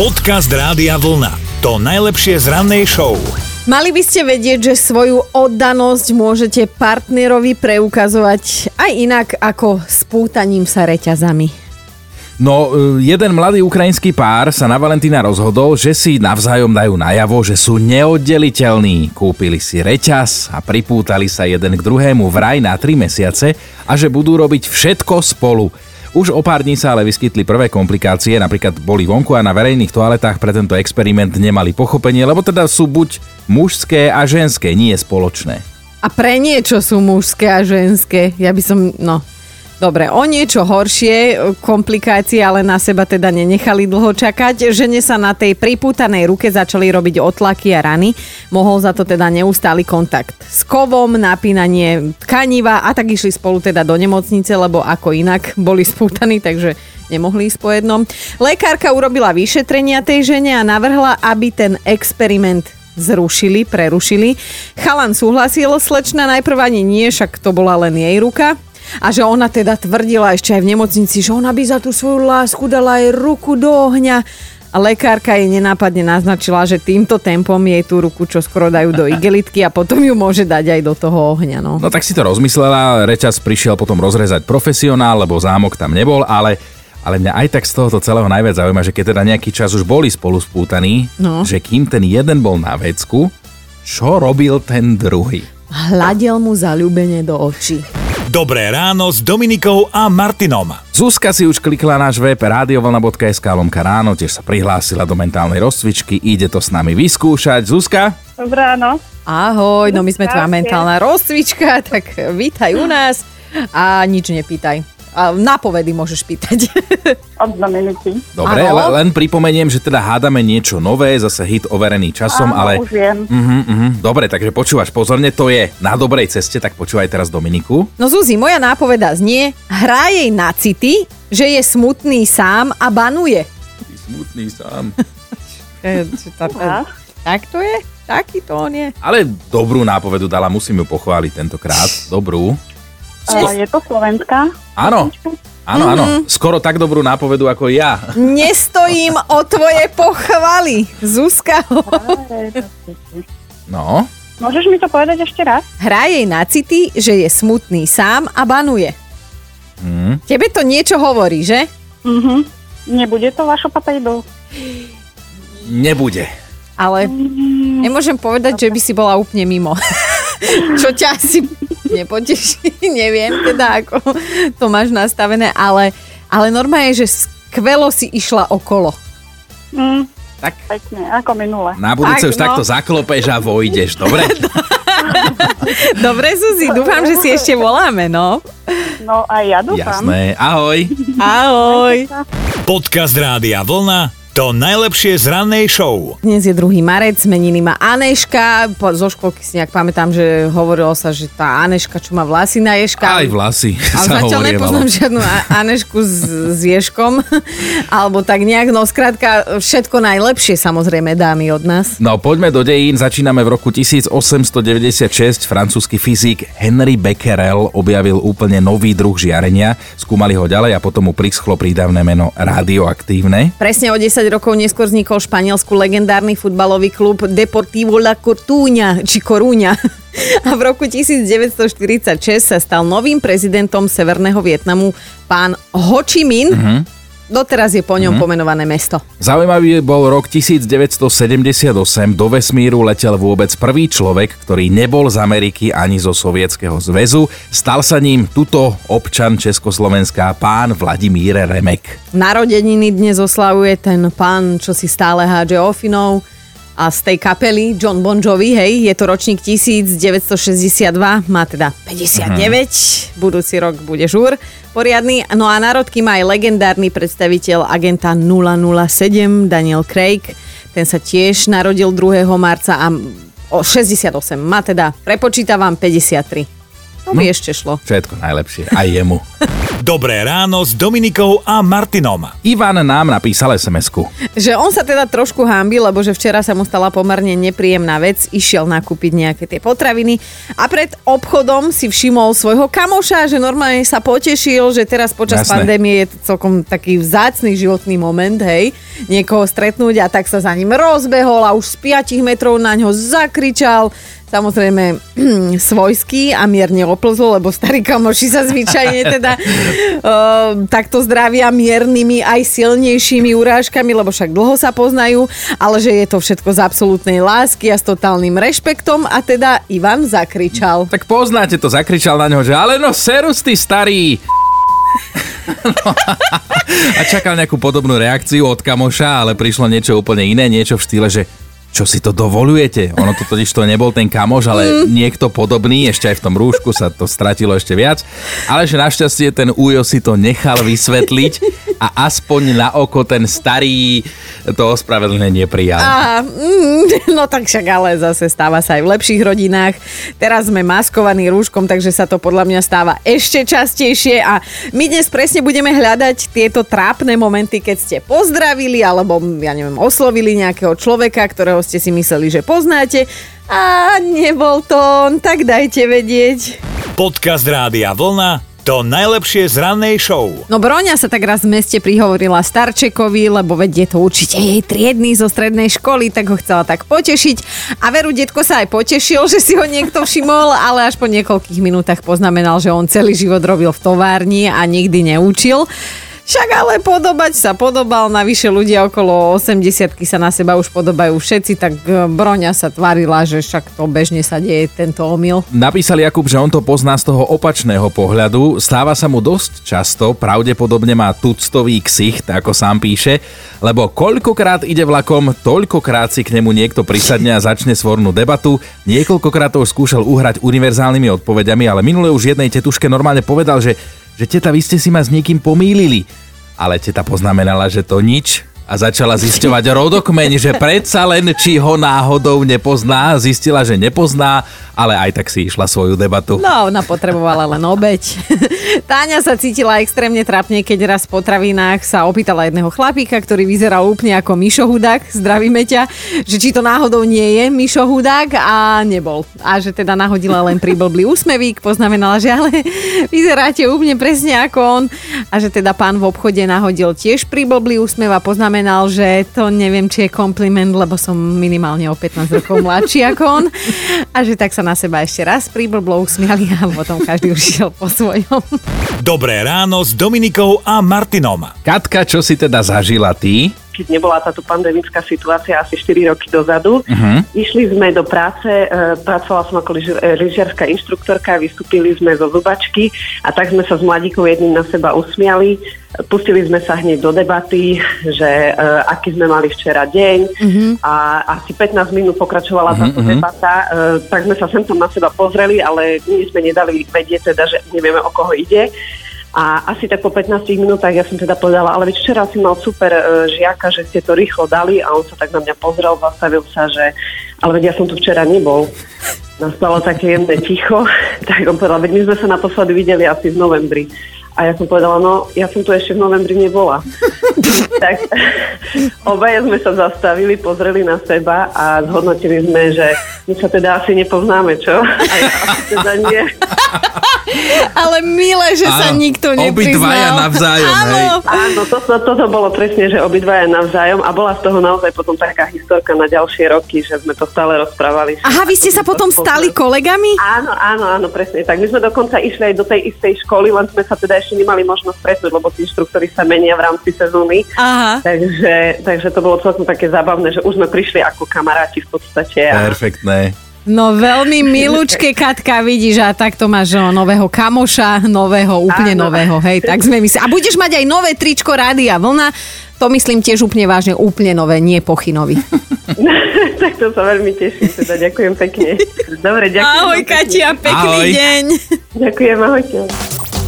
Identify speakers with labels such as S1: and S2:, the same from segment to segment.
S1: Podcast Rádia Vlna. To najlepšie z rannej show.
S2: Mali by ste vedieť, že svoju oddanosť môžete partnerovi preukazovať aj inak ako spútaním sa reťazami.
S3: No, e, jeden mladý ukrajinský pár sa na Valentína rozhodol, že si navzájom dajú najavo, že sú neoddeliteľní. Kúpili si reťaz a pripútali sa jeden k druhému vraj na 3 mesiace a že budú robiť všetko spolu. Už o pár dní sa ale vyskytli prvé komplikácie, napríklad boli vonku a na verejných toaletách pre tento experiment nemali pochopenie, lebo teda sú buď mužské a ženské, nie spoločné.
S2: A pre niečo sú mužské a ženské. Ja by som, no, Dobre, o niečo horšie komplikácie, ale na seba teda nenechali dlho čakať. Žene sa na tej pripútanej ruke začali robiť otlaky a rany. Mohol za to teda neustály kontakt s kovom, napínanie tkaniva a tak išli spolu teda do nemocnice, lebo ako inak boli spútaní, takže nemohli ísť po jednom. Lekárka urobila vyšetrenia tej žene a navrhla, aby ten experiment zrušili, prerušili. Chalan súhlasil, slečna najprv ani nie, však to bola len jej ruka a že ona teda tvrdila ešte aj v nemocnici, že ona by za tú svoju lásku dala aj ruku do ohňa. A lekárka jej nenápadne naznačila, že týmto tempom jej tú ruku čo skoro dajú do igelitky a potom ju môže dať aj do toho ohňa. No,
S3: no tak si to rozmyslela, reťaz prišiel potom rozrezať profesionál, lebo zámok tam nebol, ale ale mňa aj tak z tohoto celého najviac zaujíma, že keď teda nejaký čas už boli spolu spútaní, no. že kým ten jeden bol na vecku, čo robil ten druhý?
S2: Hľadel mu zalúbenie do očí.
S1: Dobré ráno s Dominikou a Martinom.
S3: Zuzka si už klikla náš web radiovlna.sk lomka ráno, tiež sa prihlásila do mentálnej rozcvičky, ide to s nami vyskúšať. Zuzka?
S4: Dobré ráno.
S2: Ahoj, no my sme tvoja mentálna rozcvička, tak vítaj u nás a nič nepýtaj. Nápovedy môžeš pýtať.
S4: Od Dominiky.
S3: Dobre, le, len pripomeniem, že teda hádame niečo nové, zase hit overený časom,
S4: Áno,
S3: ale...
S4: už viem.
S3: Uh-huh, uh-huh. Dobre, takže počúvaš pozorne, to je na dobrej ceste, tak počúvaj teraz Dominiku.
S2: No Zuzi, moja nápoveda znie, hrá jej na city, že je smutný sám a banuje.
S3: Smutný sám.
S2: tak to je? Taký to on je.
S3: Ale dobrú nápovedu dala, musím ju pochváliť tentokrát. Dobrú.
S4: Sko- je to Slovenska?
S3: Áno. Áno, áno. Mm-hmm. Skoro tak dobrú nápovedu ako ja.
S2: Nestojím o tvoje pochvaly, Zuzka.
S3: No.
S4: Môžeš mi to povedať ešte raz?
S2: Hrá jej na city, že je smutný sám a banuje. Mm. Tebe to niečo hovorí, že?
S4: Mhm. Nebude to vašo papejdu?
S3: Nebude.
S2: Ale mm. nemôžem povedať, že by si bola úplne mimo. Čo ťa asi nepoteší, neviem teda, ako to máš nastavené, ale, ale normálne je, že skvelo si išla okolo.
S4: Mm, tak. Pekne, ako minule.
S3: Na budúce tak, už no. takto zaklopeš a vojdeš, dobre?
S2: dobre, Suzi, dúfam, že si ešte voláme, no.
S4: No aj ja dúfam.
S3: Jasné, ahoj.
S2: Ahoj.
S1: Podcast Rádia Vlna to najlepšie z rannej show.
S2: Dnes je 2. marec, meniny má Aneška. Po, zo školky si nejak pamätám, že hovorilo sa, že tá Aneška, čo má vlasy na Ješka.
S3: Aj vlasy
S2: Ale zatiaľ nepoznám žiadnu Anešku s, s Ješkom. Alebo tak nejak, no skrátka, všetko najlepšie samozrejme dámy od nás.
S3: No poďme do dejín. Začíname v roku 1896. Francúzsky fyzik Henry Becquerel objavil úplne nový druh žiarenia. Skúmali ho ďalej a potom mu prischlo prídavné meno radioaktívne.
S2: Presne o 10 10 rokov neskôr vznikol v Španielsku legendárny futbalový klub Deportivo La Coruña, či Coruña. A v roku 1946 sa stal novým prezidentom Severného Vietnamu pán Ho Chi Minh. Mm-hmm Doteraz je po ňom mm-hmm. pomenované mesto.
S3: Zaujímavý bol rok 1978. Do vesmíru letel vôbec prvý človek, ktorý nebol z Ameriky ani zo Sovietskeho zväzu. Stal sa ním tuto občan Československá pán Vladimír Remek.
S2: Narodeniny dnes oslavuje ten pán, čo si stále hádže ofinov a z tej kapely John Bon Jovi, hej, je to ročník 1962, má teda 59, uh-huh. budúci rok bude žúr poriadny. No a národky má aj legendárny predstaviteľ agenta 007 Daniel Craig, ten sa tiež narodil 2. marca a o 68, má teda, prepočítavam 53. To by ešte šlo.
S3: Všetko najlepšie. Aj jemu.
S1: Dobré ráno s Dominikou a Martinom.
S3: Ivan nám napísal SMS-ku.
S2: Že on sa teda trošku hámbi, lebo že včera sa mu stala pomerne nepríjemná vec. Išiel nakúpiť nejaké tie potraviny a pred obchodom si všimol svojho kamoša, že normálne sa potešil, že teraz počas
S3: Jasné.
S2: pandémie je to celkom taký vzácný životný moment, hej, niekoho stretnúť a tak sa za ním rozbehol a už z 5 metrov na ňo zakričal. Samozrejme svojský a mierne oplzol, lebo starí kamoši sa zvyčajne teda uh, takto zdravia miernymi aj silnejšími urážkami, lebo však dlho sa poznajú, ale že je to všetko z absolútnej lásky a s totálnym rešpektom a teda Ivan zakričal.
S3: Tak poznáte to, zakričal na ňo, že ale no serus ty starý. No, a čakal nejakú podobnú reakciu od kamoša, ale prišlo niečo úplne iné, niečo v štýle, že čo si to dovolujete? Ono to totiž to nebol ten kamoš, ale mm. niekto podobný, ešte aj v tom rúšku sa to stratilo ešte viac. Ale že našťastie ten Ujo si to nechal vysvetliť a aspoň na oko ten starý to ospravedlnenie prijal.
S2: A, mm, no tak však ale zase stáva sa aj v lepších rodinách. Teraz sme maskovaní rúškom, takže sa to podľa mňa stáva ešte častejšie a my dnes presne budeme hľadať tieto trápne momenty, keď ste pozdravili alebo, ja neviem, oslovili nejakého človeka, ktorého ste si mysleli, že poznáte a nebol to on, tak dajte vedieť.
S1: Podcast Rádia Vlna to najlepšie z rannej show.
S2: No Broňa sa tak raz v meste prihovorila Starčekovi, lebo veď je to určite jej triedny zo strednej školy, tak ho chcela tak potešiť. A veru, detko sa aj potešil, že si ho niekto všimol, ale až po niekoľkých minútach poznamenal, že on celý život robil v továrni a nikdy neučil. Však ale podobať sa podobal, navyše ľudia okolo 80 sa na seba už podobajú všetci, tak e, Broňa sa tvarila, že však to bežne sa deje tento omyl.
S3: Napísal Jakub, že on to pozná z toho opačného pohľadu. Stáva sa mu dosť často, pravdepodobne má tuctový ksicht, ako sám píše, lebo koľkokrát ide vlakom, toľkokrát si k nemu niekto prisadne a začne svornú debatu. Niekoľkokrát to už skúšal uhrať univerzálnymi odpovediami, ale minule už jednej tetuške normálne povedal, že že teta, vy ste si ma s niekým pomýlili. Ale teta poznamenala, že to nič a začala zisťovať rodokmeň, že predsa len, či ho náhodou nepozná, zistila, že nepozná, ale aj tak si išla svoju debatu.
S2: No, ona potrebovala len obeď. Táňa sa cítila extrémne trapne, keď raz v potravinách sa opýtala jedného chlapíka, ktorý vyzeral úplne ako Mišo Hudák, zdravíme ťa, že či to náhodou nie je Mišo Hudák a nebol. A že teda nahodila len príblblý úsmevík, poznamenala, že ale vyzeráte úplne presne ako on. A že teda pán v obchode nahodil tiež príblblý úsmev a poznamenal, že to neviem, či je kompliment, lebo som minimálne o 15 rokov mladší ako on. A že tak sa na seba ešte raz príblblo usmiali a potom každý už išiel po svojom.
S1: Dobré ráno s Dominikou a Martinom.
S3: Katka, čo si teda zažila ty?
S5: Keď nebola táto pandemická situácia asi 4 roky dozadu. Uh-huh. Išli sme do práce, e, pracovala som ako e, lyžiarská inštruktorka, vystúpili sme zo zubačky a tak sme sa s mladíkou jedným na seba usmiali. Pustili sme sa hneď do debaty, že e, aký sme mali včera deň uh-huh. a asi 15 minút pokračovala uh-huh, táto uh-huh. debata. E, tak sme sa sem tam na seba pozreli, ale my sme nedali vedieť teda, že nevieme o koho ide. A asi tak po 15 minútach ja som teda povedala, ale včera si mal super uh, žiaka, že ste to rýchlo dali a on sa tak na mňa pozrel, zastavil sa, že ale veď ja som tu včera nebol. Nastalo také jemné ticho, tak on povedal, veď my sme sa naposledy videli asi v novembri. A ja som povedala, no ja som tu ešte v novembri nebola. tak obaja sme sa zastavili, pozreli na seba a zhodnotili sme, že my sa teda asi nepoznáme, čo? A ja asi teda nie.
S2: Ale milé, že áno, sa nikto nepriznal.
S3: Obidvaja navzájom, áno. hej.
S5: Áno, to, to, toto bolo presne, že obidvaja navzájom a bola z toho naozaj potom taká historka na ďalšie roky, že sme to stále rozprávali.
S2: Aha, vy ste sa potom stali kolegami?
S5: Áno, áno, áno, presne. Tak my sme dokonca išli aj do tej istej školy, len sme sa teda ešte nemali možnosť stretnúť, lebo tí inštruktori sa menia v rámci sezóny.
S2: Aha.
S5: Takže, takže to bolo celkom také zábavné, že už sme prišli ako kamaráti v podstate.
S3: A...
S2: No veľmi milúčke, Katka, vidíš, a takto máš o, nového kamoša, nového, úplne Áno. nového, hej, tak sme mysleli. A budeš mať aj nové tričko Rádia Vlna, to myslím tiež úplne vážne, úplne nové, nie pochynovi.
S5: tak to sa veľmi teším, teda ďakujem pekne. Dobre, ďakujem.
S2: Ahoj, Katia, pekný ahoj. deň.
S5: Ďakujem, ahojte.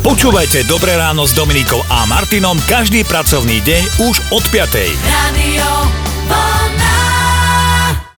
S1: Počúvajte Dobré ráno s Dominikou a Martinom každý pracovný deň už od 5. Radio